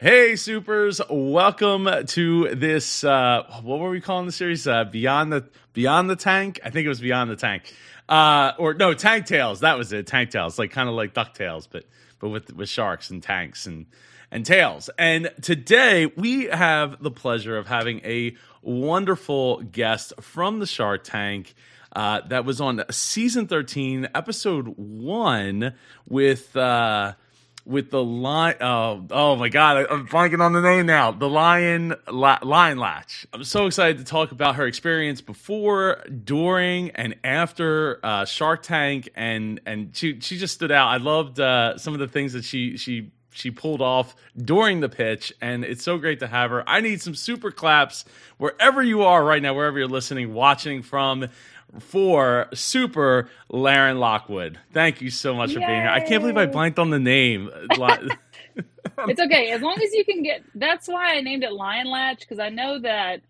Hey, supers! Welcome to this. Uh, what were we calling the series? Uh, Beyond the Beyond the Tank. I think it was Beyond the Tank, uh, or no, Tank Tales. That was it. Tank Tales, like kind of like Ducktales, but but with with sharks and tanks and and tails. And today we have the pleasure of having a wonderful guest from the Shark Tank. Uh, that was on season 13, episode one, with uh, with the lion. Oh, oh my god, I'm blanking on the name now. The lion, lion latch. I'm so excited to talk about her experience before, during, and after uh, Shark Tank, and and she she just stood out. I loved uh, some of the things that she she she pulled off during the pitch, and it's so great to have her. I need some super claps wherever you are right now, wherever you're listening, watching from for Super Lerin Lockwood. Thank you so much Yay. for being here. I can't believe I blanked on the name. it's okay as long as you can get. That's why I named it Lion Latch because I know that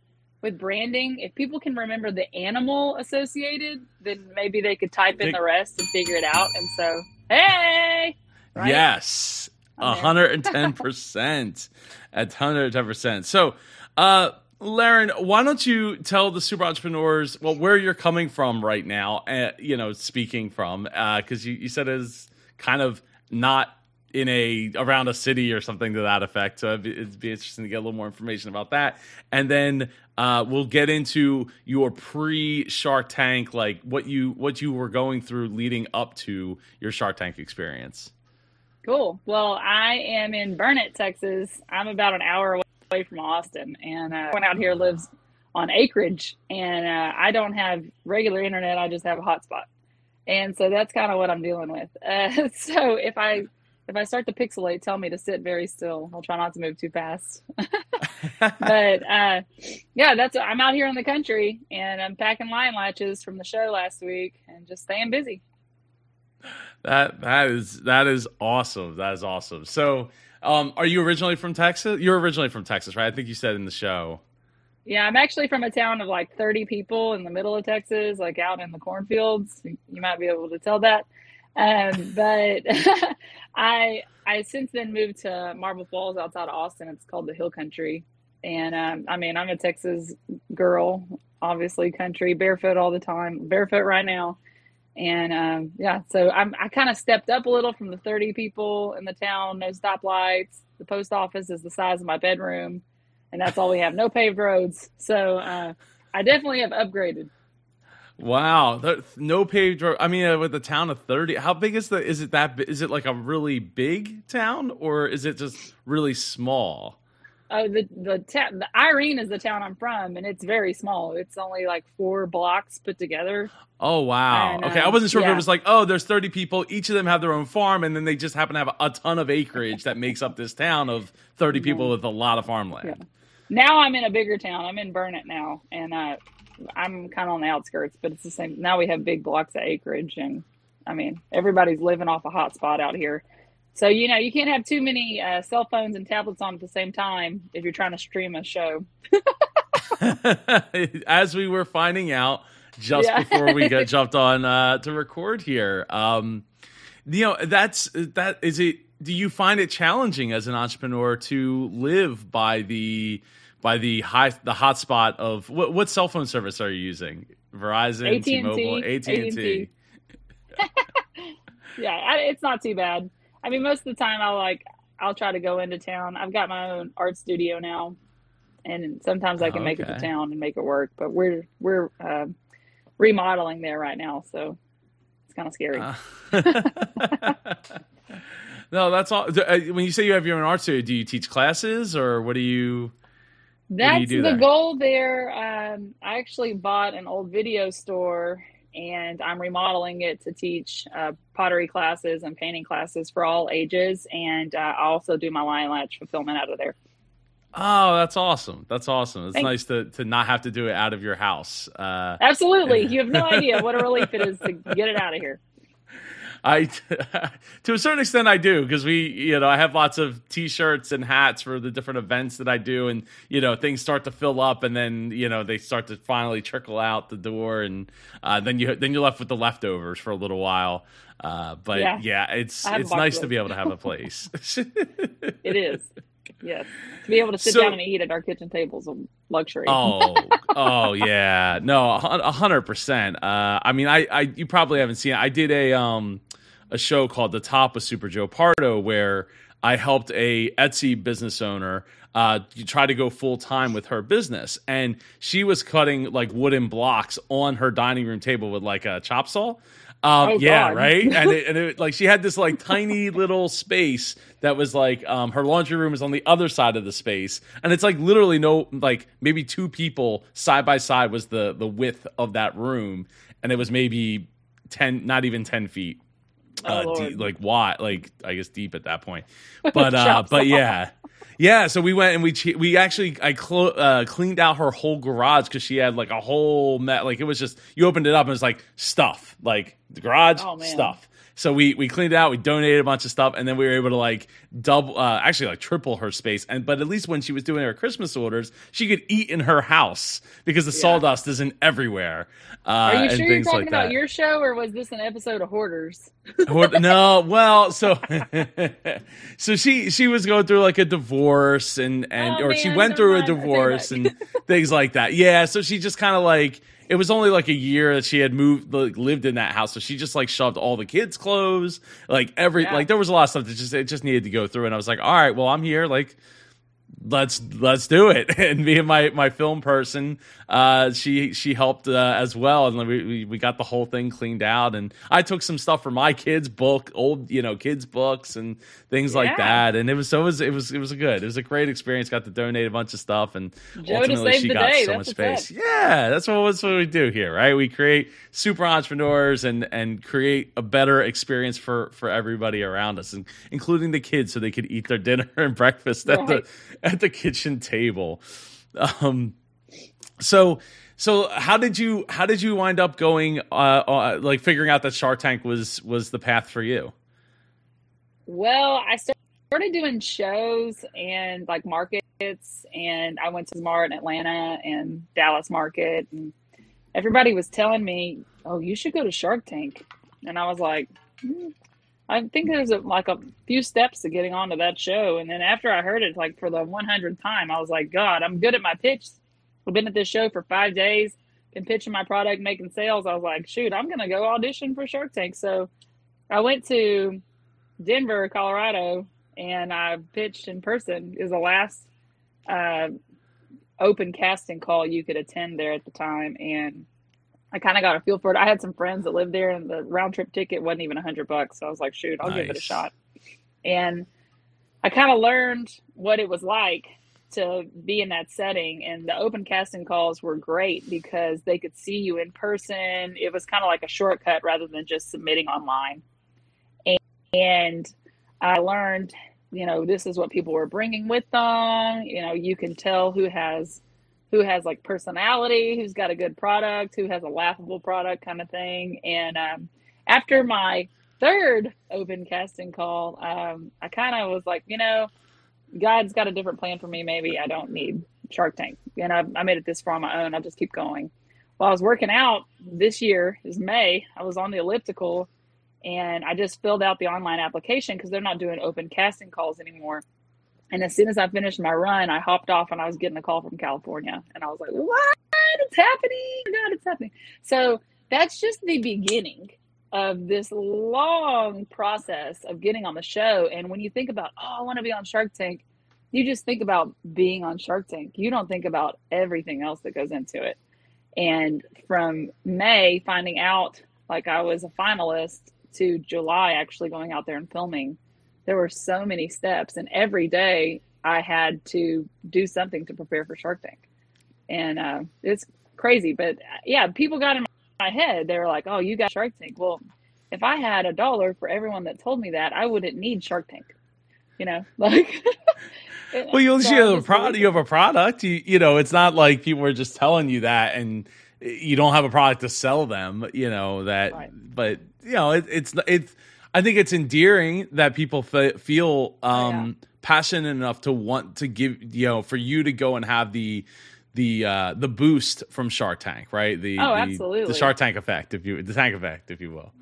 with branding, if people can remember the animal associated, then maybe they could type in the rest and figure it out. And so, hey, right? yes, hundred and ten percent, at hundred and ten percent. So, uh Lerin, why don't you tell the super entrepreneurs well where you're coming from right now? Uh, you know, speaking from because uh, you, you said it's kind of not in a around a city or something to that effect. So it'd be, it'd be interesting to get a little more information about that, and then uh, we'll get into your pre Shark Tank, like what you what you were going through leading up to your Shark Tank experience. Cool. Well, I am in Burnet, Texas. I'm about an hour away away from Austin, and uh, out here lives on acreage, and uh, I don't have regular internet. I just have a hotspot, and so that's kind of what I'm dealing with. Uh, so if I if I start to pixelate, tell me to sit very still. I'll try not to move too fast. but uh, yeah, that's I'm out here in the country, and I'm packing lion latches from the show last week, and just staying busy. That that is that is awesome. That is awesome. So um, are you originally from Texas? You're originally from Texas, right? I think you said in the show. Yeah, I'm actually from a town of like 30 people in the middle of Texas, like out in the cornfields. You might be able to tell that. Um, but I I since then moved to Marble Falls outside of Austin. It's called the Hill Country, and um, I mean I'm a Texas girl, obviously country, barefoot all the time, barefoot right now. And um, yeah, so I'm, I kind of stepped up a little from the 30 people in the town, no stoplights. The post office is the size of my bedroom, and that's all we have no paved roads. So uh, I definitely have upgraded. Wow, no paved road. I mean, uh, with a town of thirty, how big is the? Is it that? Is it like a really big town, or is it just really small? Oh, the the, ta- the Irene is the town I'm from, and it's very small. It's only like four blocks put together. Oh wow! And, okay, I wasn't sure yeah. if it was like, oh, there's 30 people, each of them have their own farm, and then they just happen to have a, ton of acreage that makes up this town of 30 people with a lot of farmland. Yeah. Now I'm in a bigger town. I'm in Burnet now, and uh, I'm kind of on the outskirts, but it's the same. Now we have big blocks of acreage, and I mean, everybody's living off a hot spot out here. So you know you can't have too many uh, cell phones and tablets on at the same time if you're trying to stream a show. As we were finding out just yeah. before we got jumped on uh, to record here, um, you know that's that is it. Do you find it challenging as an entrepreneur to live by the by the high the hotspot of what, what cell phone service are you using? Verizon, AT&T, T-Mobile, AT and T. yeah, it's not too bad. I mean, most of the time I'll like I'll try to go into town. I've got my own art studio now, and sometimes I can okay. make it to town and make it work. But we're we're uh, remodeling there right now, so it's kind of scary. Uh. no, that's all. Uh, when you say you have your own art studio, do you teach classes or what do you? That's do you the there? goal there. Um, I actually bought an old video store and I'm remodeling it to teach uh, pottery classes and painting classes for all ages. And uh, I also do my lion latch fulfillment out of there. Oh, that's awesome! That's awesome. It's Thanks. nice to to not have to do it out of your house. Uh, Absolutely, you have no idea what a relief it is to get it out of here. I, to a certain extent, I do because we, you know, I have lots of T-shirts and hats for the different events that I do, and you know, things start to fill up, and then you know they start to finally trickle out the door, and uh, then you then you're left with the leftovers for a little while. Uh, but yeah, yeah it's it's nice to be able to have a place. it is. Yes, to be able to sit So- down and eat at our kitchen table is a luxury. Oh, oh yeah, no, a hundred percent. Uh, I mean, I, I, you probably haven't seen. It. I did a um, a show called The Top with Super Joe Pardo where I helped a Etsy business owner uh, try to go full time with her business, and she was cutting like wooden blocks on her dining room table with like a chop saw. Um, Oh, yeah, God. right. And it, and it, like she had this like tiny little space that was like um, her laundry room is on the other side of the space, and it's like literally no like maybe two people side by side was the the width of that room, and it was maybe ten, not even ten feet, uh, Lord. deep, like wide, like I guess deep at that point. But uh, but yeah. Yeah, so we went and we we actually I clo- uh, cleaned out her whole garage because she had like a whole met like it was just you opened it up and it's like stuff like the garage Oh, stuff. So we we cleaned it out, we donated a bunch of stuff, and then we were able to like double, uh, actually like triple her space. And but at least when she was doing her Christmas orders, she could eat in her house because the Yeah. sawdust isn't everywhere. Uh, Are you sure you're talking like about that. your show, or was this an episode of Hoarders? No, well, so so she she was going through like a divorce and and Oh, or she went through a divorce and things like that. Yeah, so she just kind of like it was only like a year that she had moved like, lived in that house, so she just like shoved all the kids' clothes, like every Yeah. like there was a lot of stuff that just it just needed to go through, and I was like, all right, well, I'm here, like let's let's do it. And me and my my film person uh she she helped uh, as well. And we, we got the whole thing cleaned out. And i took some stuff from my kids book old you know kids books and things like that. And it was so it was it was it was a good. It was a great experience. Got to donate a bunch of stuff. And Joe ultimately she got day, so that's much space. yeah that's what that's what we do here right? We create super entrepreneurs and and create a better experience for for everybody around us and including the kids so they could eat their dinner and breakfast at Right. the at the kitchen table. Um so so how did you how did you wind up going uh, uh like figuring out that shark tank was was the path for you? Well, I started doing shows and like markets, and I went to Smart in Atlanta and Dallas Market, and everybody was telling me, "Oh, you should go to Shark Tank," and I was like, "Hmm, "I think there's a, like a few steps to getting onto that show." And then after I heard it, like for the 100th time, I was like, "God, I'm good at my pitch. I've been at this show for five days, been pitching my product, making sales." I was like, "Shoot, I'm gonna go audition for Shark Tank." So I went to Denver, Colorado, and I pitched in person. It was the last uh, open casting call you could attend there at the time, and I kind of got a feel for it. I had some friends that lived there, and the round trip ticket wasn't even a hundred bucks. So I was like, "Shoot, I'll give it a shot." And I kind of learned what it was like to be in that setting, and the open casting calls were great because they could see you in person. It was kind of like a shortcut rather than just submitting online and I learned, you know, this is what people were bringing with them. You know, you can tell who has who has like personality, who's got a good product, who has a laughable product, kind of thing. And um, after my third open casting call, um, I kind of was like, you know, God's got a different plan for me. Maybe I don't need Shark Tank. And I, I made it this far on my own. I'll just keep going. While I was working out this year is May, I was on the elliptical and I just filled out the online application because they're not doing open casting calls anymore. And as soon as I finished my run, I hopped off and I was getting a call from California. And I was like, what? It's happening. Oh God, it's happening. So that's just the beginning of this long process of getting on the show. And when you think about, oh, I want to be on Shark Tank, you just think about being on Shark Tank. You don't think about everything else that goes into it. And from May, finding out like I was a finalist to July, actually going out there and filming, there were so many steps. And every day I had to do something to prepare for Shark Tank. And uh, it's crazy. But yeah, people got in my head. They were like, oh, you got Shark Tank. Well, if I had a dollar for everyone that told me that, I wouldn't need Shark Tank. You know, like. well you, So you have a product you have a product you, you know it's not like people are just telling you that and you don't have a product to sell them you know that Right. but you know it, it's it's i think it's endearing that people fe- feel Oh, um passionate enough to want to give you know for you to go and have the the uh the boost from shark tank right the Oh, the, absolutely. the shark tank effect if you the tank effect if you will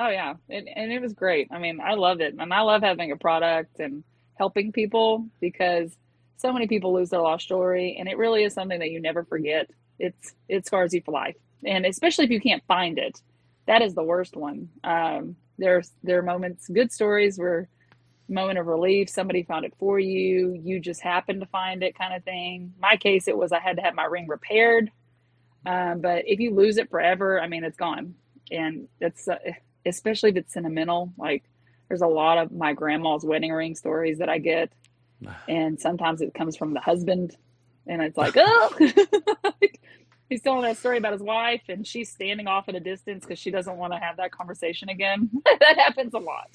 Oh yeah, and, and it was great. I mean, I love it, and I love having a product and helping people because so many people lose their lost jewelry and it really is something that you never forget. It's it scars you for life. And especially if you can't find it. That is the worst one. Um, there's there are moments, good stories where moment of relief, somebody found it for you, you just happened to find it kind of thing. My case it was I had to have my ring repaired. Um, but if you lose it forever, I mean it's gone. And it's uh, especially if it's sentimental, like there's a lot of my grandma's wedding ring stories that I get and sometimes it comes from the husband and it's like oh he's telling that story about his wife and she's standing off at a distance because she doesn't want to have that conversation again that happens a lot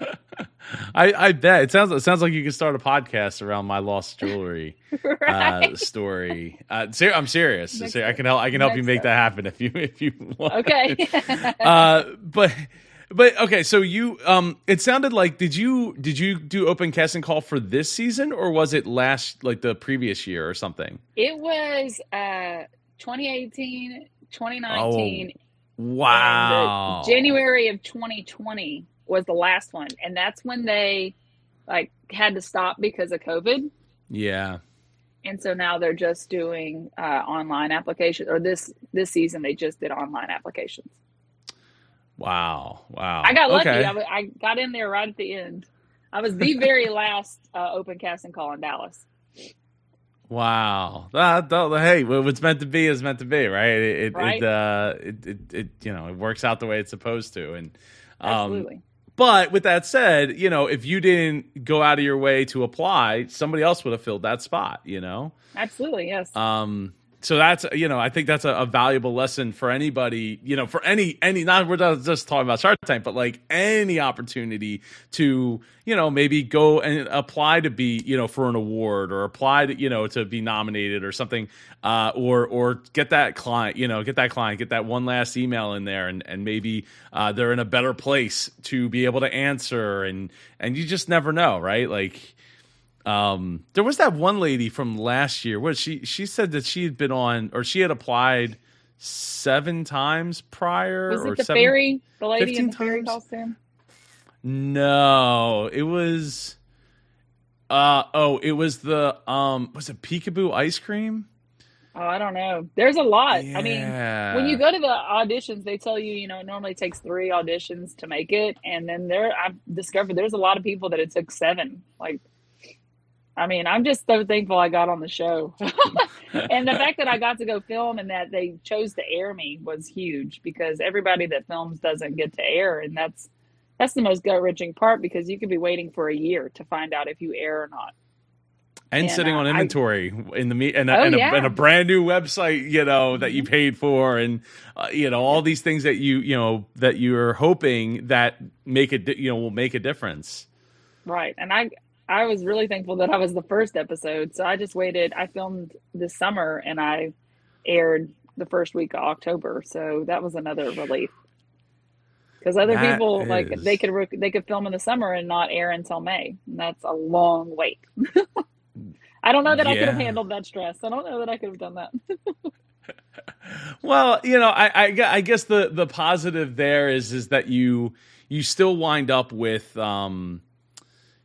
I, I bet it sounds it sounds like you could start a podcast around my lost jewelry uh, right. uh, story. Uh, ser- I'm serious. Ser- I can help. I can help you make that happen if you if you want. Okay. uh, but but okay, so you um it sounded like did you did you do open casting call for this season or was it last like the previous year or something? It was uh 2018, 2019. Oh, wow. January of 2020 was the last one and that's when they like had to stop because of COVID. Yeah. And so now they're just doing uh, online applications or this this season they just did online applications. Wow! Wow! I got lucky. Okay. I, I, got in there right at the end. I was the very last uh, open casting call in Dallas. Wow! That, that, hey, what's meant to be is meant to be, right? It it, right? It, uh, it, it, it, you know it works out the way it's supposed to, and um, absolutely. But with that said, you know, if you didn't go out of your way to apply, somebody else would have filled that spot. You know. Absolutely. Yes. Um so that's you know I think that's a, a, valuable lesson for anybody you know for any any not we're not just talking about Shark Tank but like any opportunity to you know maybe go and apply to be you know for an award or apply to you know to be nominated or something uh, or or get that client you know get that client get that one last email in there and and maybe uh, they're in a better place to be able to answer and and you just never know right? Like um, there was that one lady from last year. What she she said that she had been on or she had applied seven times prior. Was it the seven, fairy, the lady in the times? fairy costume? No, it was. Uh oh, it was the um was it peekaboo ice cream? Oh, I don't know. There's a lot. Yeah. I mean, when you go to the auditions, they tell you, you know, it normally takes three auditions to make it, and then there, I've discovered there's a lot of people that it took seven. Like, I mean, I'm just so thankful I got on the show. and the fact that I got to go film and that they chose to air me was huge because everybody that films doesn't get to air and that's that's the most gut-wrenching part because you could be waiting for a year to find out if you air or not. And, and sitting uh, on inventory I, in the meet and, oh, and, yeah. and, a, brand new website, you know, that you mm-hmm. paid for, and uh, you know all these things that you you know that you're hoping that make it you know will make a difference. Right, and I I was really thankful that I was the first episode. So I just waited. I filmed this summer and I aired the first week of October. So that was another relief. Because other that people is... like they could they could film in the summer and not air until May. And that's a long wait. I don't know that yeah. I could have handled that stress. I don't know that I could have done that. well, you know, I, I, I guess the the positive there is is that you you still wind up with um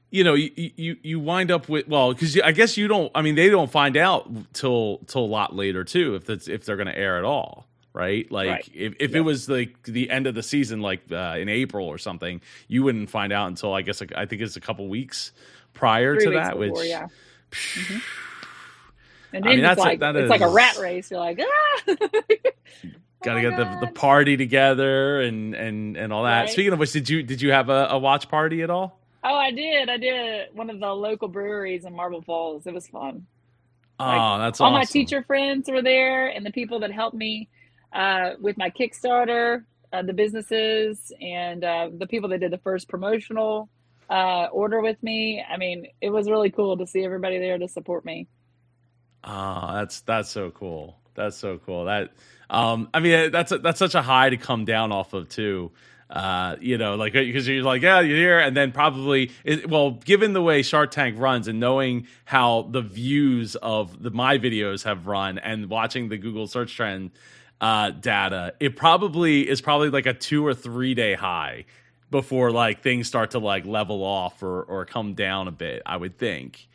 you know, you, you you wind up with well, because I guess you don't. I mean, they don't find out till till a lot later too, if that's if they're going to air at all, right? Like right. if if yeah. it was like the end of the season, like uh, in April or something, you wouldn't find out until I guess I think it's a couple weeks prior Three to weeks that. Before, which yeah. Mm-hmm. And then I mean, it's like a, it's is, like a rat race. You're like, ah. Got to oh get the, the party together and and and all that. Right. Speaking of which, did you did you have a, a watch party at all? Oh, I did. I did one of the local breweries in Marble Falls. It was fun. Oh, like, that's all awesome. my teacher friends were there, and the people that helped me uh, with my Kickstarter, uh, the businesses, and uh, the people that did the first promotional uh, order with me. I mean, it was really cool to see everybody there to support me. Oh, that's that's so cool. That's so cool. That um, I mean, that's a, that's such a high to come down off of too uh, you know, like because you're like, yeah, you're here, and then probably, it, well, given the way Shark Tank runs and knowing how the views of the my videos have run and watching the Google search trend uh, data, it probably is probably like a two or three day high before like things start to like level off or or come down a bit. I would think,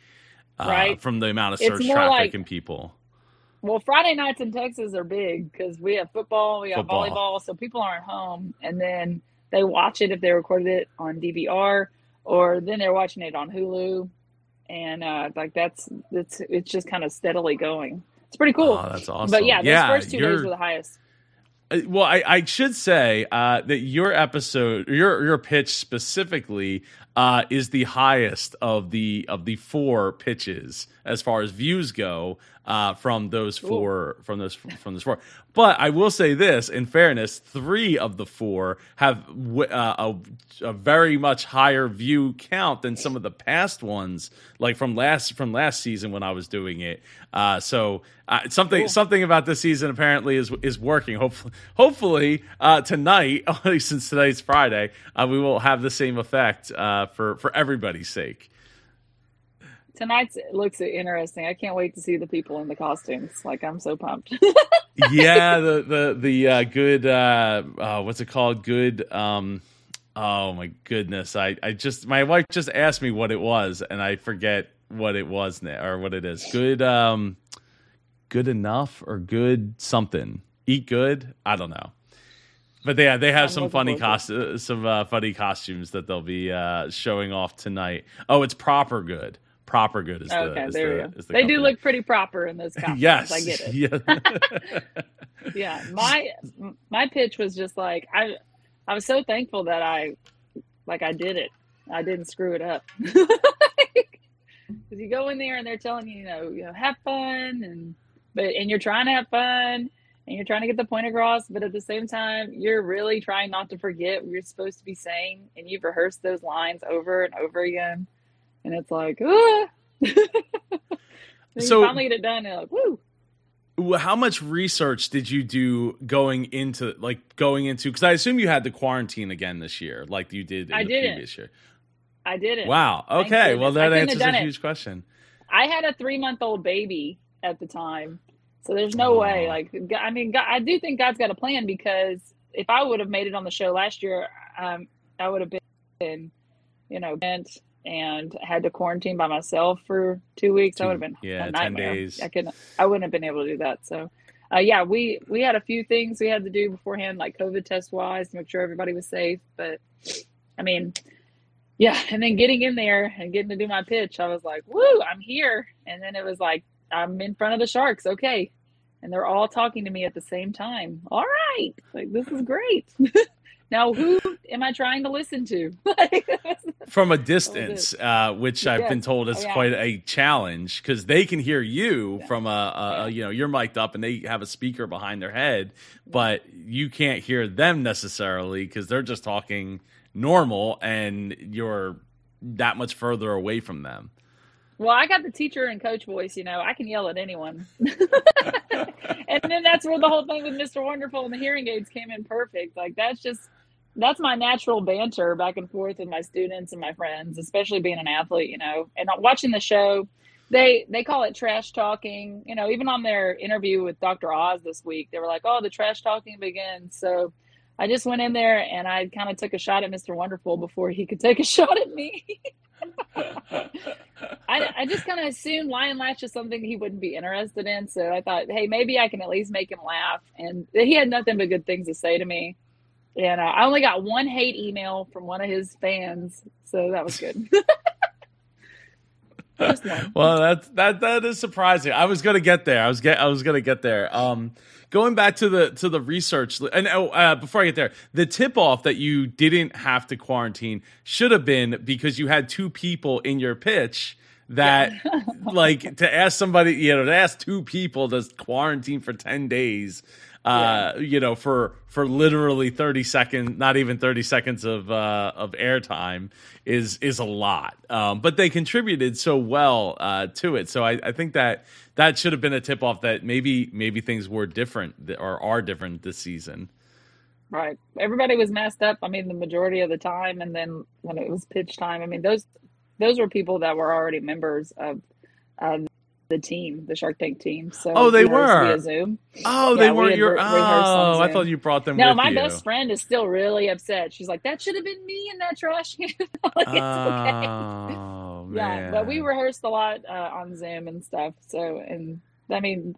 uh, Right. From the amount of search traffic like- and people. Well, Friday nights in Texas are big because we have football, we have Football. volleyball, so people aren't home, and then they watch it if they recorded it on DVR, or then they're watching it on Hulu, and uh, like that's it's it's just kind of steadily going. It's pretty cool. Oh, that's awesome. But yeah, those Yeah, first two days you're- were the highest. Uh, Well, I, I should say uh, that your episode, your your pitch specifically, uh, is the highest of the of the four pitches as far as views go uh, from those four from those from those four. But I will say this: in fairness, three of the four have w- uh, a, a very much higher view count than some of the past ones, like from last from last season when I was doing it. Uh, so uh, something Cool. something about this season apparently is is working. Hopefully, hopefully uh, tonight, since today's Friday, uh, we will have the same effect uh, for for everybody's sake. Tonight's looks interesting. I can't wait to see the people in the costumes. Like I'm so pumped. yeah, the the the uh, good uh, uh, what's it called? Good. Um, oh my goodness! I I just my wife just asked me what it was, and I forget what it was now or what it is. Good. Um, good enough or good something. Eat good. I don't know. But yeah, they have I'm some funny cost some uh, funny costumes that they'll be uh, showing off tonight. Oh, it's proper good. Proper good is the, okay, is there the, is the They do look pretty proper in those costumes. yes, I get it. Yeah. yeah my my pitch was just like i i was so thankful that i like i did it i didn't screw it up because you go in there and they're telling you you know you know have fun and but and you're trying to have fun and you're trying to get the point across but at the same time you're really trying not to forget what you're supposed to be saying and you've rehearsed those lines over and over again and it's like ah. So- you finally get it done and like woo How much research did you do going into like going into? Because I assume you had to quarantine again this year, like you did in I the didn't. previous year. i did it Wow. Okay. Well. That answers a it. huge question. I had a three month old baby at the time, so there's no way. Like, i mean, God, I do think God's got a plan because if I would have made it on the show last year, um, I would have been, you know, bent and had to quarantine by myself for two weeks. Two- I would have been yeah, a 10 nightmare. days. I couldn't. I wouldn't have been able to do that. So, uh, yeah, we we had a few things we had to do beforehand, like COVID test wise, to make sure everybody was safe. But I mean, yeah, and then getting in there and getting to do my pitch, I was like, "Woo, I'm here!" And then it was like, "I'm in front of the Sharks, okay?" And they're all talking to me at the same time. All right, like this is great. now, who am I trying to listen to? From a distance, uh, which I've been told is Oh, yeah. quite a challenge because they can hear you Yeah. from a, a, a, you know, you're mic'd up and they have a speaker behind their head, but you can't hear them necessarily because they're just talking normal and you're that much further away from them. Well, I got the teacher and coach voice, you know, I can yell at anyone. and then that's where the whole thing with Mr. Wonderful and the hearing aids came in perfect. Like that's just that's my natural banter back and forth with my students and my friends, especially being an athlete, you know. And watching the show, they they call it trash talking. You know, even on their interview with Dr. Oz this week, they were like, "Oh, the trash talking begins." So I just went in there and I kind of took a shot at Mr. Wonderful before he could take a shot at me. I, I just kind of assumed Lion Latch is something he wouldn't be interested in. So I thought, hey, maybe I can at least make him laugh. And he had nothing but good things to say to me. And uh, I only got one hate email from one of his fans. So that was good. Well, that's that that is surprising. I was gonna get there. I was get I was gonna get there. Um, going back to the to the research, and oh, uh, before I get there, the tip off that you didn't have to quarantine should have been because you had two people in your pitch that like to ask somebody you know to ask two people to quarantine for 10 days uh you know for for literally 30 seconds not even 30 seconds of uh of airtime is is a lot um but they contributed so well uh to it so i i think that that should have been a tip off that maybe maybe things were different or are different this season Right. Everybody was messed up. I mean, the majority of the time, and then when it was pitch time, I mean, those those were people that were already members of uh, the team, the Shark Tank team. So oh, they were via Zoom. Oh, Yeah, they weren't your. re- Oh, I thought you brought them. No, my you. best friend is still really upset. She's like, "That should have been me in that trash can." like, it's okay. Oh man. Yeah, but we rehearsed a lot uh, on Zoom and stuff. So, and I mean,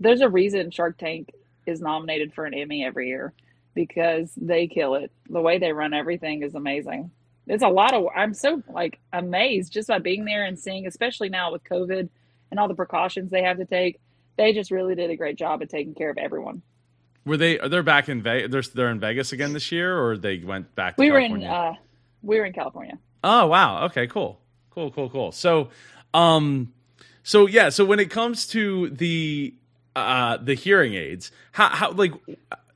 there's a reason Shark Tank is nominated for an Emmy every year because they kill it. The way they run everything is amazing. It's a lot of. I'm so like amazed just by being there and seeing, especially now with COVID and all the precautions they have to take. They just really did a great job of taking care of everyone. Were they? Are they back in Vegas? They're, they're in Vegas again this year, or they went back? to We were in. Uh, we were in California. Oh wow. Okay. Cool. Cool. Cool. Cool. So, um, so yeah. So when it comes to the uh the hearing aids, how how like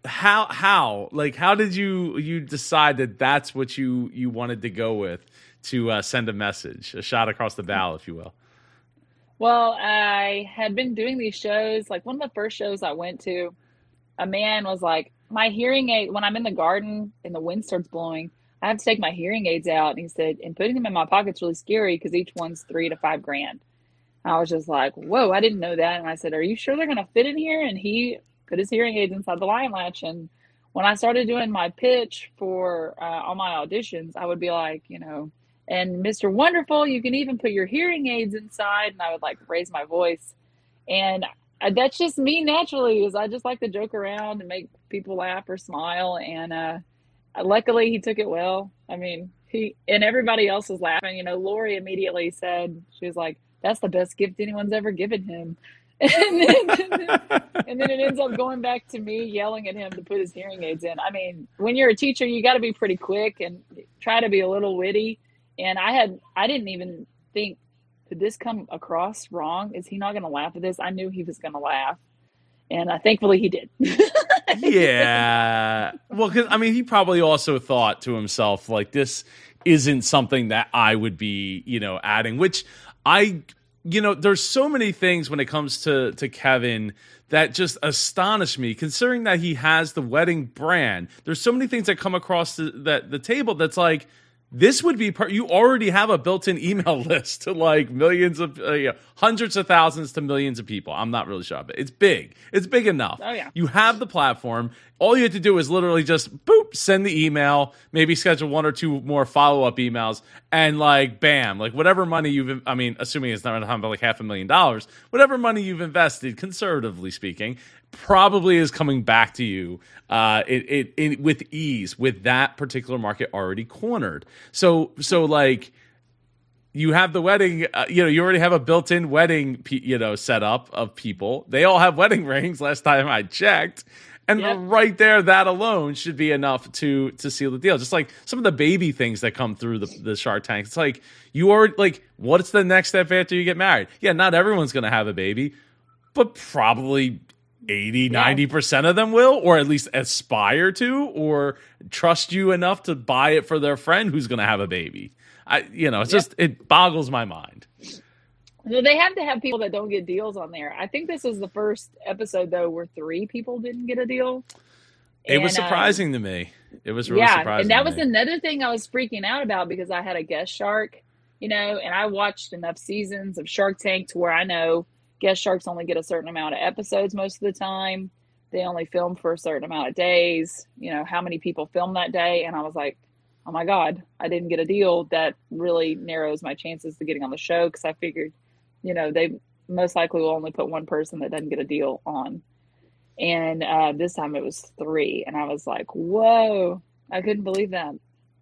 how how like how did you you decide that that's what you you wanted to go with to uh, send a message, a shot across the bow, if you will. Well, I had been doing these shows. Like one of the first shows I went to, a man was like, My hearing aid, when I'm in the garden and the wind starts blowing, I have to take my hearing aids out. And he said, And putting them in my pocket's really scary because each one's three to five grand. I was just like, Whoa, I didn't know that. And I said, Are you sure they're going to fit in here? And he put his hearing aids inside the lion latch. And when I started doing my pitch for uh, all my auditions, I would be like, you know, and Mr. Wonderful, you can even put your hearing aids inside. And I would like raise my voice. And that's just me naturally is I just like to joke around and make people laugh or smile. And uh, luckily he took it well. I mean, he and everybody else was laughing. You know, Lori immediately said, she was like, that's the best gift anyone's ever given him. and, then, and then it ends up going back to me yelling at him to put his hearing aids in. I mean, when you're a teacher, you got to be pretty quick and try to be a little witty. And I had, I didn't even think, did this come across wrong? Is he not going to laugh at this? I knew he was going to laugh. And uh, thankfully he did. yeah. Well, because I mean, he probably also thought to himself, like, this isn't something that I would be, you know, adding. Which I, you know, there's so many things when it comes to to Kevin that just astonish me, considering that he has the wedding brand. There's so many things that come across the, that the table that's like. This would be part. You already have a built-in email list to like millions of, uh, yeah, hundreds of thousands to millions of people. I'm not really sure, but it's big. It's big enough. Oh, yeah. You have the platform. All you have to do is literally just boop, send the email, maybe schedule one or two more follow up emails, and like bam, like whatever money you've, I mean, assuming it's not about like half a million dollars, whatever money you've invested, conservatively speaking, probably is coming back to you uh, it, it, it with ease with that particular market already cornered. So, so like you have the wedding uh, you know you already have a built-in wedding you know setup of people. They all have wedding rings last time i checked. And Yep. right there that alone should be enough to to seal the deal. Just like some of the baby things that come through the, the shark tank. It's like you are like what's the next step after you get married? Yeah not everyone's gonna have a baby but probably 80 Yeah. 90% of them will or at least aspire to or trust you enough to buy it for their friend who's going to have a baby i you know it's Yep. just it boggles my mind they have to have people that don't get deals on there. I think this is the first episode though where three people didn't get a deal. it was And, um, surprising to me it was really yeah, surprising and that was me. another thing I was freaking out about because I had a guest shark, you know, and I watched enough seasons of Shark Tank to where I know guest sharks only get a certain amount of episodes most of the time. They only film for a certain amount of days. You know how many people film that day, and I was like, oh my god, I didn't get a deal. That really narrows my chances of getting on the show because I figured, you know, they most likely will only put one person that doesn't get a deal on. And uh, this time it was three, and I was like, "Whoa!" I couldn't believe that.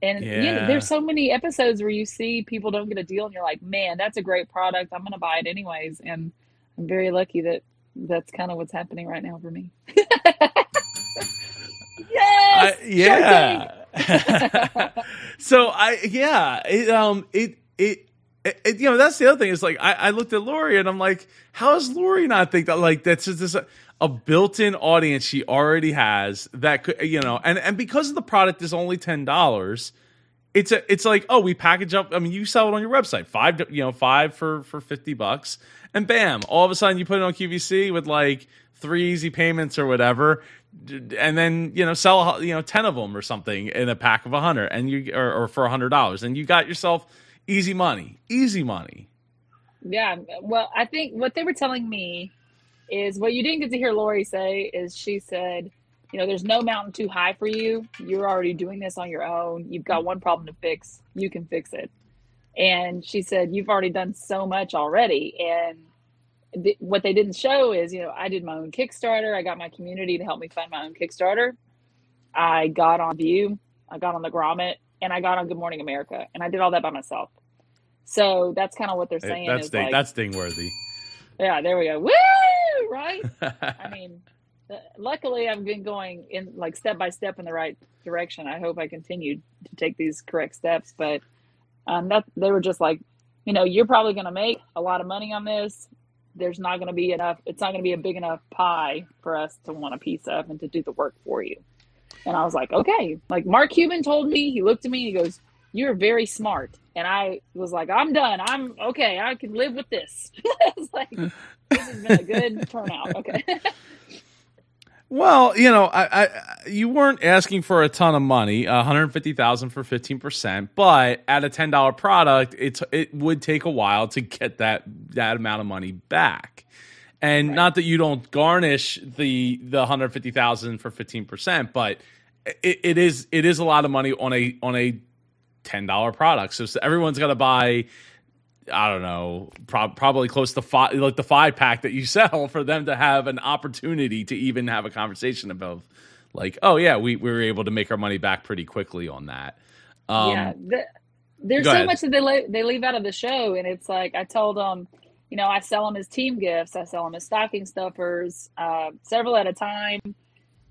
And you know, there's so many episodes where you see people don't get a deal, and you're like, "Man, that's a great product. I'm going to buy it anyways." And I'm very lucky that that's kind of what's happening right now for me. yes, I- yeah so i yeah it um it it it, it- you know that's the other thing is like I, I looked at Lori and I'm like, how does Lori not think that like that's just this, a, a built-in audience she already has that could you know and and because the product is only ten dollars, it's a it's like oh we package up I mean you sell it on your website five you know five for for fifty bucks and bam all of a sudden you put it on QVC with like three easy payments or whatever and then you know sell you know 10 of them or something in a pack of a hundred and you or, or for a hundred dollars and you got yourself easy money easy money Yeah. Well, I think what they were telling me is what you didn't get to hear Lori say is she said, you know, there's no mountain too high for you. You're already doing this on your own. You've got one problem to fix. You can fix it. And she said, you've already done so much already. And th- what they didn't show is, you know, I did my own Kickstarter. I got my community to help me fund my own Kickstarter. I got on View. I got on the Grommet and I got on Good Morning America. And I did all that by myself. So that's kind of what they're saying. That's is ding, like, that's ding worthy. yeah, there we go. Woo! Right? I mean, luckily I've been going in like step by step in the right direction. I hope I continue to take these correct steps. But um, that they were just like, you know, you're probably going to make a lot of money on this. There's not going to be enough. It's not going to be a big enough pie for us to want a piece of and to do the work for you. And I was like, okay. Like Mark Cuban told me, he looked at me, he goes, "You're very smart." And I was like, "I'm done. I'm okay. I can live with this." it's like this has been a good turnout. Okay. Well, you know, I, I you weren't asking for a ton of money, one hundred fifty thousand for fifteen percent, but at a ten dollar product, it's it would take a while to get that that amount of money back. And right. not that you don't garnish the the one hundred fifty thousand for fifteen percent, but it, it is it is a lot of money on a on a ten dollar product. So, so everyone's got to buy I don't know, pro- probably close to five, like the five pack that you sell for them to have an opportunity to even have a conversation about, like, oh yeah, we, we were able to make our money back pretty quickly on that. Um, yeah, the, there's so ahead. much that they le- they leave out of the show, and it's like I told them, you know, I sell them as team gifts, I sell them as stocking stuffers, uh, several at a time.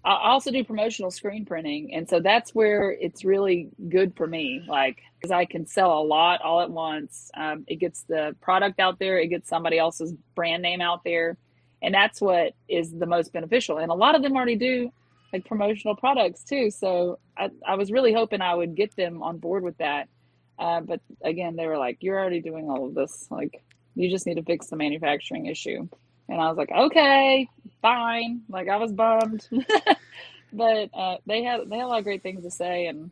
I also do promotional screen printing, and so that's where it's really good for me. Like, because I can sell a lot all at once. Um, it gets the product out there, it gets somebody else's brand name out there, and that's what is the most beneficial. And a lot of them already do like promotional products too. So I, I was really hoping I would get them on board with that. Uh, but again, they were like, "You're already doing all of this. Like, you just need to fix the manufacturing issue." And I was like, okay, fine. Like I was bummed, but uh, they had they had a lot of great things to say, and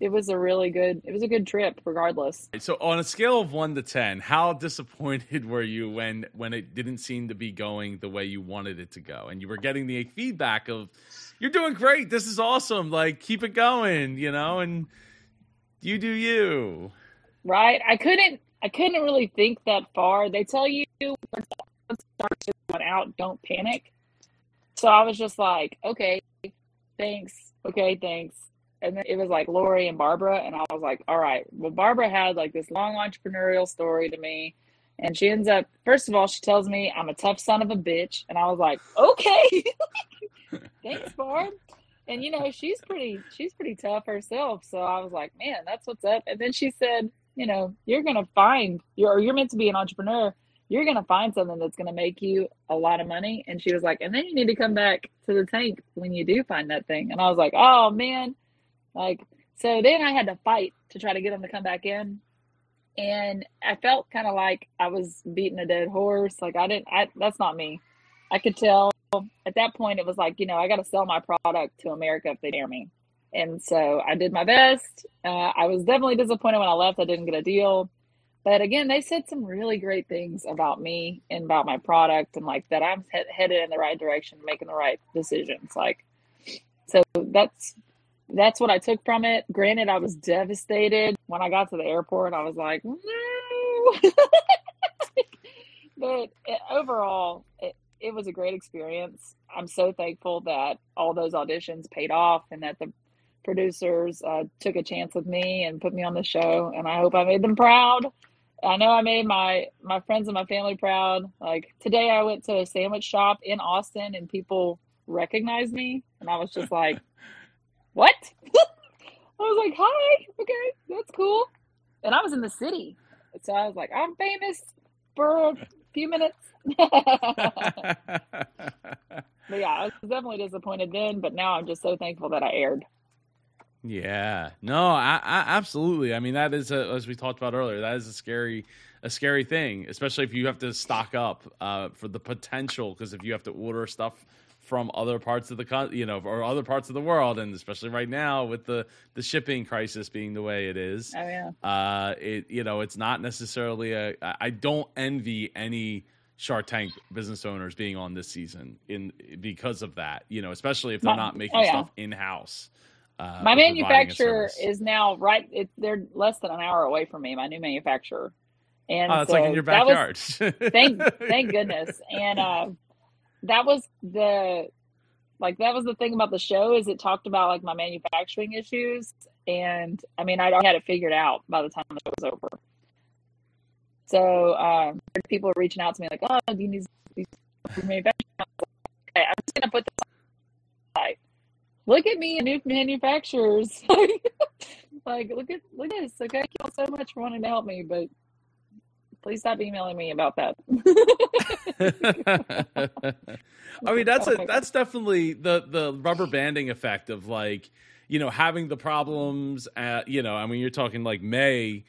it was a really good it was a good trip, regardless. So on a scale of one to ten, how disappointed were you when when it didn't seem to be going the way you wanted it to go, and you were getting the feedback of, "You're doing great. This is awesome. Like keep it going," you know, and you do you. Right. I couldn't. I couldn't really think that far. They tell you starts going out, don't panic. So I was just like, okay, thanks. Okay, thanks. And then it was like Lori and Barbara. And I was like, all right. Well, Barbara had like this long entrepreneurial story to me. And she ends up, first of all, she tells me I'm a tough son of a bitch. And I was like, okay. thanks, Barb. And you know, she's pretty she's pretty tough herself. So I was like, man, that's what's up. And then she said, you know, you're gonna find you're you're meant to be an entrepreneur you're going to find something that's going to make you a lot of money. And she was like, and then you need to come back to the tank when you do find that thing. And I was like, oh man. Like, so then I had to fight to try to get them to come back in. And I felt kind of like I was beating a dead horse. Like I didn't, I, that's not me. I could tell at that point it was like, you know, I got to sell my product to America if they dare me. And so I did my best. Uh, I was definitely disappointed when I left. I didn't get a deal but again, they said some really great things about me and about my product and like that I'm he- headed in the right direction, making the right decisions. Like, so that's that's what I took from it. Granted, I was devastated when I got to the airport. I was like, no. but it, overall, it, it was a great experience. I'm so thankful that all those auditions paid off and that the producers uh, took a chance with me and put me on the show. And I hope I made them proud. I know I made my my friends and my family proud. Like today, I went to a sandwich shop in Austin, and people recognized me, and I was just like, "What?" I was like, "Hi, okay, that's cool." And I was in the city, so I was like, "I'm famous for a few minutes." but yeah, I was definitely disappointed then, but now I'm just so thankful that I aired. Yeah, no, I, I, absolutely. I mean, that is a, as we talked about earlier. That is a scary, a scary thing, especially if you have to stock up uh, for the potential. Because if you have to order stuff from other parts of the con- you know or other parts of the world and especially right now with the the shipping crisis being the way it is oh yeah uh it you know it's not necessarily a i don't envy any shark tank business owners being on this season in because of that you know especially if they're not making oh, yeah. stuff in house uh, my or providing a manufacturer is now right it, they're less than an hour away from me my new manufacturer. And oh it's so like in your that was- backyard. thank thank goodness. And uh that was the like that was the thing about the show is it talked about like my manufacturing issues. And i mean i had it figured out by the time the show was over. So um people are reaching out to me like oh do you need these manufacturing like, okay i'm just gonna put this on the site. Look at me new manufacturers like look at look at this like thank you all so much for wanting to help me but please stop emailing me about that I mean, that's a that's definitely the the rubber banding effect of like you know having the problems. At, you know, I mean, you're talking like May,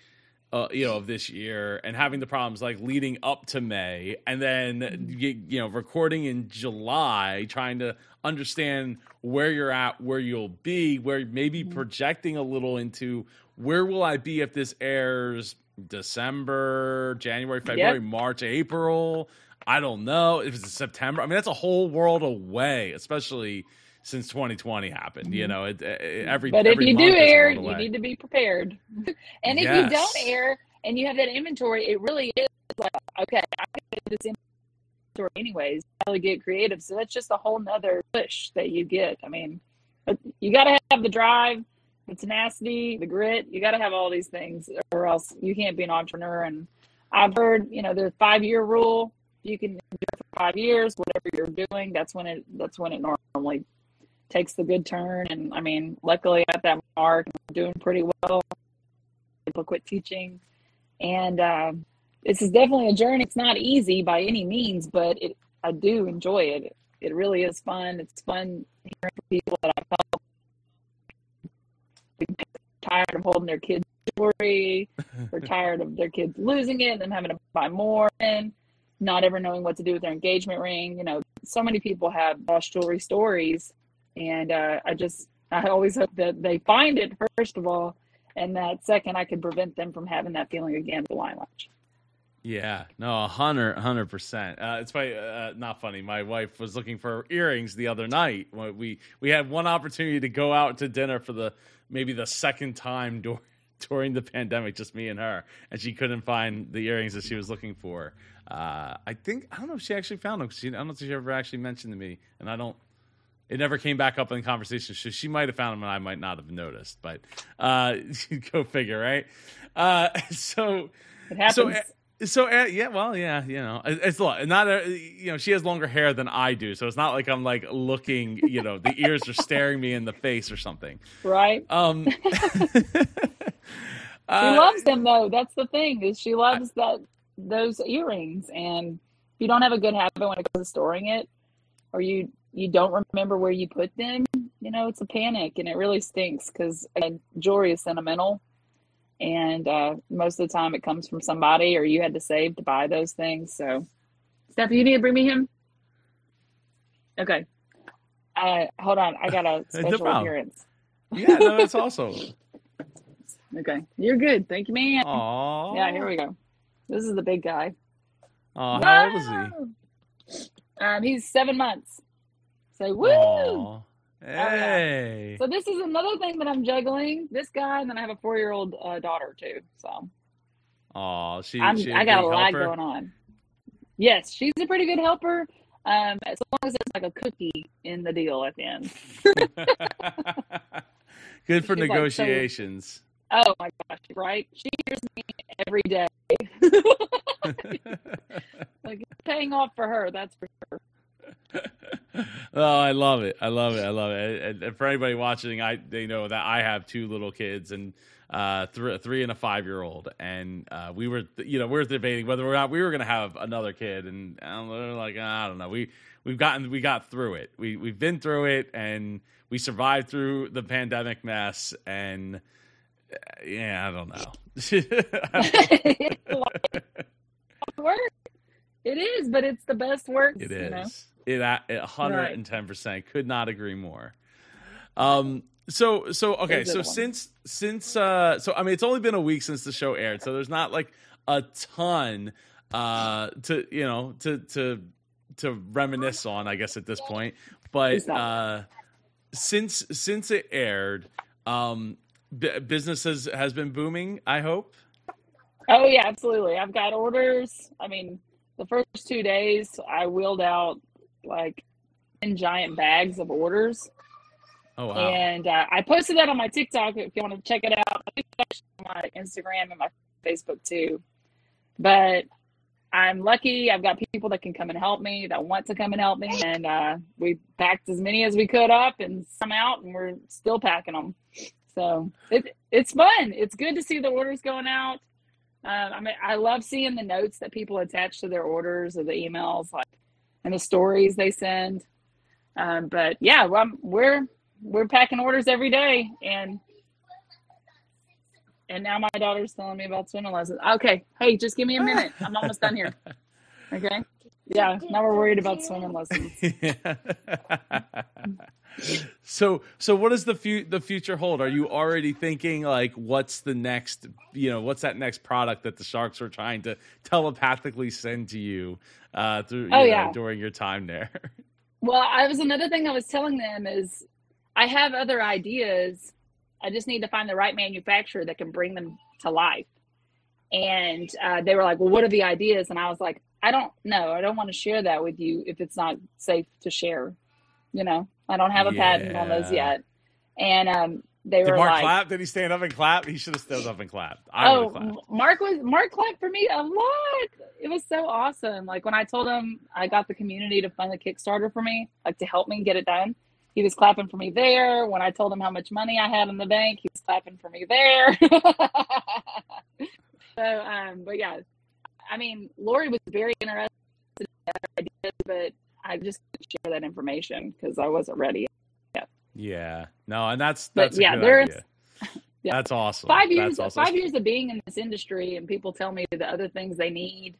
uh, you know, of this year, and having the problems like leading up to May, and then you, you know recording in July, trying to understand where you're at, where you'll be, where maybe projecting a little into where will I be if this airs December, January, February, March, April. I don't know if it's September. I mean, that's a whole world away, especially since 2020 happened. You mm-hmm. know, it, it, mm-hmm. every But if every you do air, you need to be prepared. and if Yes. you don't air and you have that inventory, it really is like, okay, I can get this inventory anyways. Really get creative. So that's just a whole nother push that you get. I mean, you got to have the drive, the tenacity, the grit. You got to have all these things, or else you can't be an entrepreneur. And I've heard, you know, the five year rule. You can do it for five years, whatever you're doing. That's when it. That's when it normally takes the good turn. And I mean, luckily at that mark, I'm doing pretty well. People quit teaching, and um, this is definitely a journey. It's not easy by any means, but it I do enjoy it. It really is fun. It's fun hearing from people that I've helped. Tired of holding their kids' jewelry. They're tired of their kids losing it and having to buy more and not ever knowing what to do with their engagement ring. You know, so many people have lost jewelry stories and uh, I just I always hope that they find it first of all, and that second I can prevent them from having that feeling again the wine lunch. Yeah, no, hundred, hundred percent. Uh, it's funny, uh, not funny. My wife was looking for earrings the other night. We we had one opportunity to go out to dinner for the maybe the second time during during the pandemic, just me and her, and she couldn't find the earrings that she was looking for. Uh, I think I don't know if she actually found them. She, I don't know if she ever actually mentioned to me, and I don't. It never came back up in conversation. So she might have found them, and I might not have noticed. But uh, go figure, right? Uh, so It happens. so, uh, so uh, yeah, well, yeah, you know, it's a lot. Not a, you know, she has longer hair than I do, so it's not like I'm like looking. You know, the ears are staring me in the face or something. right? Um, She uh, loves them though. That's the thing is she loves that those earrings. And if you don't have a good habit when it comes to storing it, or you you don't remember where you put them, you know, it's a panic and it really stinks because jewelry is sentimental. And uh, most of the time it comes from somebody or you had to save to buy those things. So, Steph, you need to bring me him. Okay. Uh, hold on. I got a special problem. appearance. yeah, no, that's awesome. Okay. You're good. Thank you, man. Aww. Yeah, here we go. This is the big guy. Aw, how old is he? Um, he's seven months. So woo! Aw. yeah. Hey. So this is another thing that I'm juggling. This guy, and then I have a four year old uh, daughter too. So Aw, she, I'm, she I got a lot helper? going on. Yes, she's a pretty good helper. Um, as long as there's like a cookie in the deal at the end. Good for She's like, so- negotiations. Oh my gosh! Right? She hears me every day. like paying off for her. That's for sure. oh, I love it. I love it. I love it. And, and for anybody watching, I they know that I have two little kids and uh, three, and a five year old, and uh, we were you know we are debating whether or not we were going to have another kid, and I'm like I don't know. We we've gotten we got through it. We we've been through it, and we survived through the pandemic mess, and yeah, I don't know. Lot of work. It is, but it's the best work. It is. You know? It a- 110% could not agree more. Um so so okay, so since since uh so I mean it's only been a week since the show aired, so there's not like a ton uh to you know to to to reminisce on I guess at this point. But uh since since it aired, um b- business has has been booming, I hope. Oh yeah, absolutely. I've got orders. I mean, the first two days I wheeled out like ten giant bags of orders, Oh wow. and uh, I posted that on my TikTok if you want to check it out. I think it's on my Instagram and my Facebook too. But I'm lucky. I've got people that can come and help me, that want to come and help me, and uh, we packed as many as we could up and some out, and we're still packing them. So it it's fun. It's good to see the orders going out. Uh, I mean, I love seeing the notes that people attach to their orders or the emails, like and the stories they send. Um, but yeah, well, we're we're packing orders every day, and and now my daughter's telling me about swimming lessons. Okay, hey, just give me a minute. I'm almost done here. Okay. Yeah. Now we're worried about swimming lessons. so so what does the fu- the future hold? Are you already thinking like what's the next you know what's that next product that the sharks are trying to telepathically send to you uh through you Oh, know, yeah. during your time there? Well, I was another thing I was telling them is I have other ideas. I just need to find the right manufacturer that can bring them to life. And uh, they were like, "Well, what are the ideas?" And I was like, "I don't know. I don't want to share that with you if it's not safe to share. You know, I don't have a patent on those yet." And um, they Did were Mark like, clap? Did he stand up and clap? He should have stood up and clapped. I oh, would have clapped. Mark was Mark clapped for me a lot. It was so awesome. Like when I told him I got the community to fund the Kickstarter for me, like to help me get it done. He was clapping for me there. When I told him how much money I had in the bank, he was clapping for me there. so, um, but yeah, I mean, Lori was very interested in that idea, but I just couldn't share that information because I wasn't ready. Yet. Yeah. No, and that's But that's a yeah, there's-. Yeah. That's awesome. five years That's awesome. five years of being in this industry and people tell me the other things they need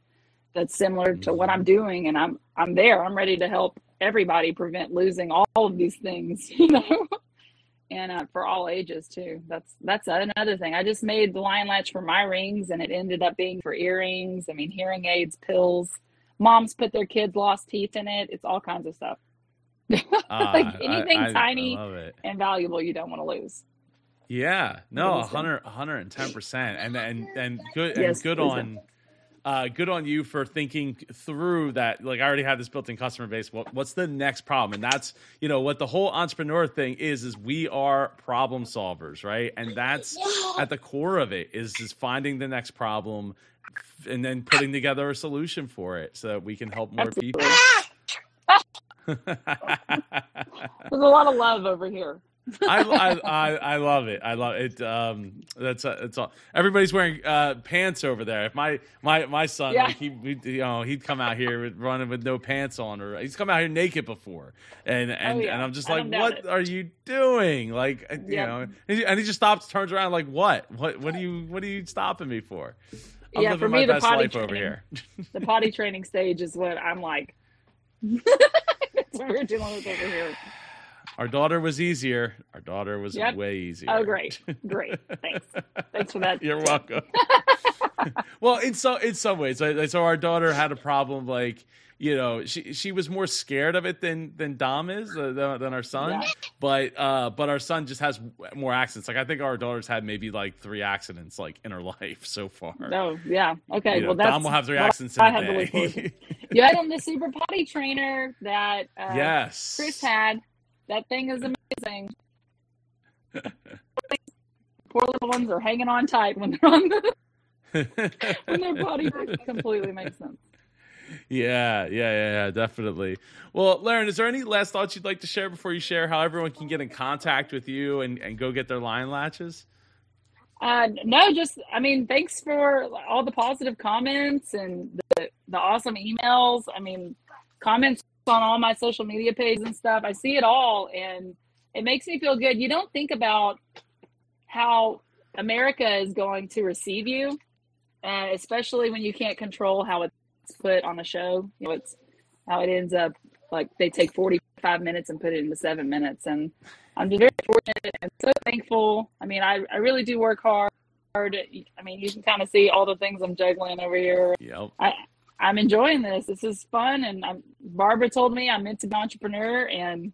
that's similar to what i'm mm-hmm. doing and i'm i'm there i'm ready to help everybody prevent losing all of these things you know and uh, for all ages too. That's that's another thing. I just made the lion latch for my rings and it ended up being for earrings. I mean hearing aids pills. Moms put their kids lost teeth in it. It's all kinds of stuff. Ah, like I- anything I- I tiny it. and valuable you don't want to lose. Yeah, no, Please 100 110 percent, and and and good and Yes, good please do. Uh, good on you for thinking through that. Like I already have this built-in customer base. What what's the next problem? And that's you know what the whole entrepreneur thing is is we are problem solvers, right? And that's at the core of it is is finding the next problem, and then putting together a solution for it so that we can help more Absolutely. people. there's a lot of love over here I, I, I I love it. I love it. Um, that's uh, it's all. Everybody's wearing uh, pants over there. If my my my son, Yeah. like he, you know, he'd come out here with, running with no pants on, or he's come out here naked before, and and, Oh, yeah. and I'm just like, what it. are you doing? Like, uh, you know, and he, and he just stops, turns around, like, what, what, what are you, what are you stopping me for? I'm Yeah, living for my me, the best potty life over training- here. the potty training stage is what I'm like. That's what we're dealing with over here. Our daughter was easier. Our daughter was Yep. way easier. Oh, great, great. Thanks, thanks for that. You're welcome. well, in some in some ways, like, so our daughter had a problem. Like you know, she she was more scared of it than than Dom is uh, than, than our son. Yeah. But uh, but our son just has more accidents. Like I think our daughter's had maybe like three accidents like in her life so far. No, yeah, okay. You know, well, that's Dom will have three accidents in I a had to look forward day. to. You had on the super potty trainer that uh, yes, Chris had. That thing is amazing. Poor little ones are hanging on tight when they're on the when they're potty. Completely makes sense. Yeah, yeah, yeah, yeah, definitely. Well, Lerin, is there any last thoughts you'd like to share before you share how everyone can get in contact with you and, and go get their lion latches? Uh, no, just I mean, thanks for all the positive comments and the the awesome emails. I mean, comments on all my social media pages and stuff. I see it all, and it makes me feel good. You don't think about how America is going to receive you, uh, especially when you can't control how it's put on a show. You know, it's how it ends up like they take 45 minutes and put it into seven minutes. And I'm just very fortunate and so thankful. I mean, I, I really do work hard. I mean, you can kind of see all the things I'm juggling over here. Yep. I, I'm enjoying this. This is fun. And I'm, Barbara told me I'm meant to be an entrepreneur and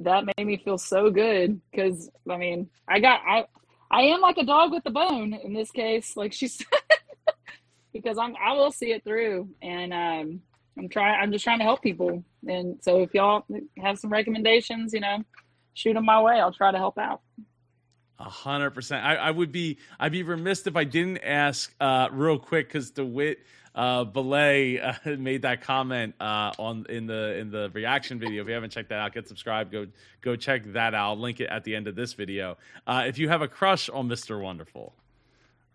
that made me feel so good because I mean, I got, I, I am like a dog with a bone in this case, like she said, because I'm, I will see it through and, um, I'm trying, I'm just trying to help people. And so if y'all have some recommendations, you know, shoot them my way. I'll try to help out. A hundred percent. I, would be, I'd be remiss if I didn't ask, uh, real quick because the DeWitt, uh, Belay uh, made that comment uh, on in the in the reaction video. If you haven't checked that out, get subscribed. Go go check that out. I'll link it at the end of this video. Uh, if you have a crush on Mister Wonderful,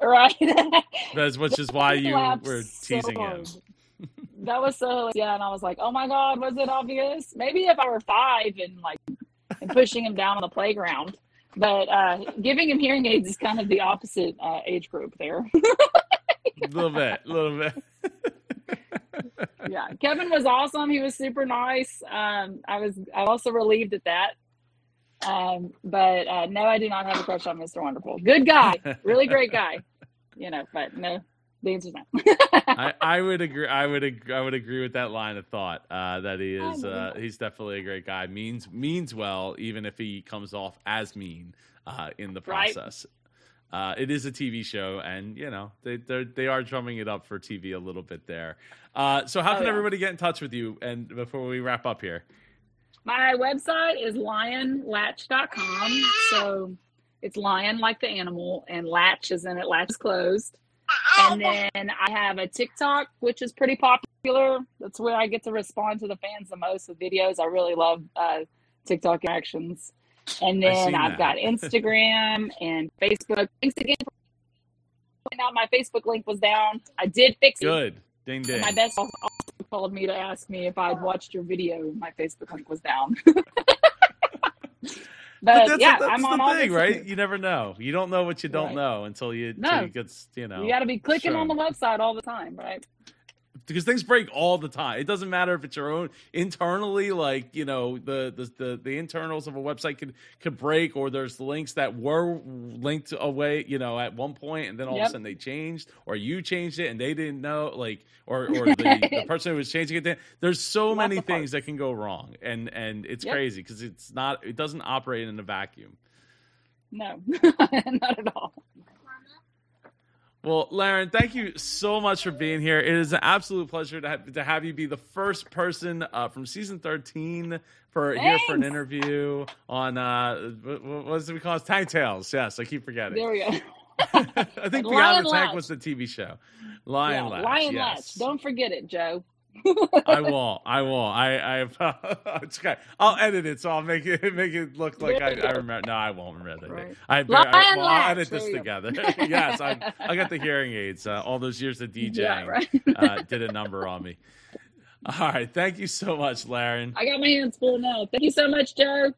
right? That's which is why you were teasing him. that was so yeah, and I was like, oh my god, was it obvious? Maybe if I were five and like and pushing him down on the playground. But uh, giving him hearing aids is kind of the opposite uh, age group there. A little bit, a little bit. yeah, Kevin was awesome. He was super nice. Um, I was I also relieved at that. Um, but uh, no, I do not have a crush on Mr. Wonderful. Good guy, really great guy. You know, but no, the answer's no. I, I would agree. I would agree, I would agree with that line of thought. Uh, that he is. Uh, he's definitely a great guy. means means well, even if he comes off as mean uh, in the process. Uh, it is a TV show, and you know they they are drumming it up for TV a little bit there. Uh, so, how oh, can yeah. everybody get in touch with you? And before we wrap up here, my website is lionlatch.com. So it's lion like the animal, and latch is in it. Latch is closed. And then I have a TikTok, which is pretty popular. That's where I get to respond to the fans the most with videos. I really love uh, TikTok actions. And then I've got Instagram and Facebook. Thanks again for out my Facebook link was down. I did fix it. Good. Ding ding. My best also called me to ask me if I'd watched your video. My Facebook link was down. But, but yeah, I'm on the thing, right? You never know. You don't know what you don't right. know until you, no. you get, you know. You got to be clicking sure. on the website all the time, right? Because things break all the time. It doesn't matter if it's your own internally, like you know the the the, the internals of a website could could break, or there's links that were linked away, you know, at one point, and then all yep. of a sudden they changed, or you changed it and they didn't know, like, or or the, the person who was changing it. There's so Lots many things that can go wrong, and and it's yep. crazy because it's not it doesn't operate in a vacuum. No, not at all. Well, Lerin, thank you so much for being here. It is an absolute pleasure to have, to have you be the first person uh, from season 13 for Thanks. here for an interview on uh, what, what is it we call it? Tank Tales. Yes, I keep forgetting. There we go. I think Beyond the Tank was the TV show. Lion yeah, Latch. Lion yes. Don't forget it, Joe. I won't. I won't. I. I. I'll edit it, so I'll make it make it look like I, I remember. No, I won't remember. Right. I, I, well, I'll edit this together. yes, I, I got the hearing aids. Uh, all those years of DJing yeah, right. uh, did a number on me. All right. Thank you so much, Lerin. I got my hands full now. Thank you so much, Joe.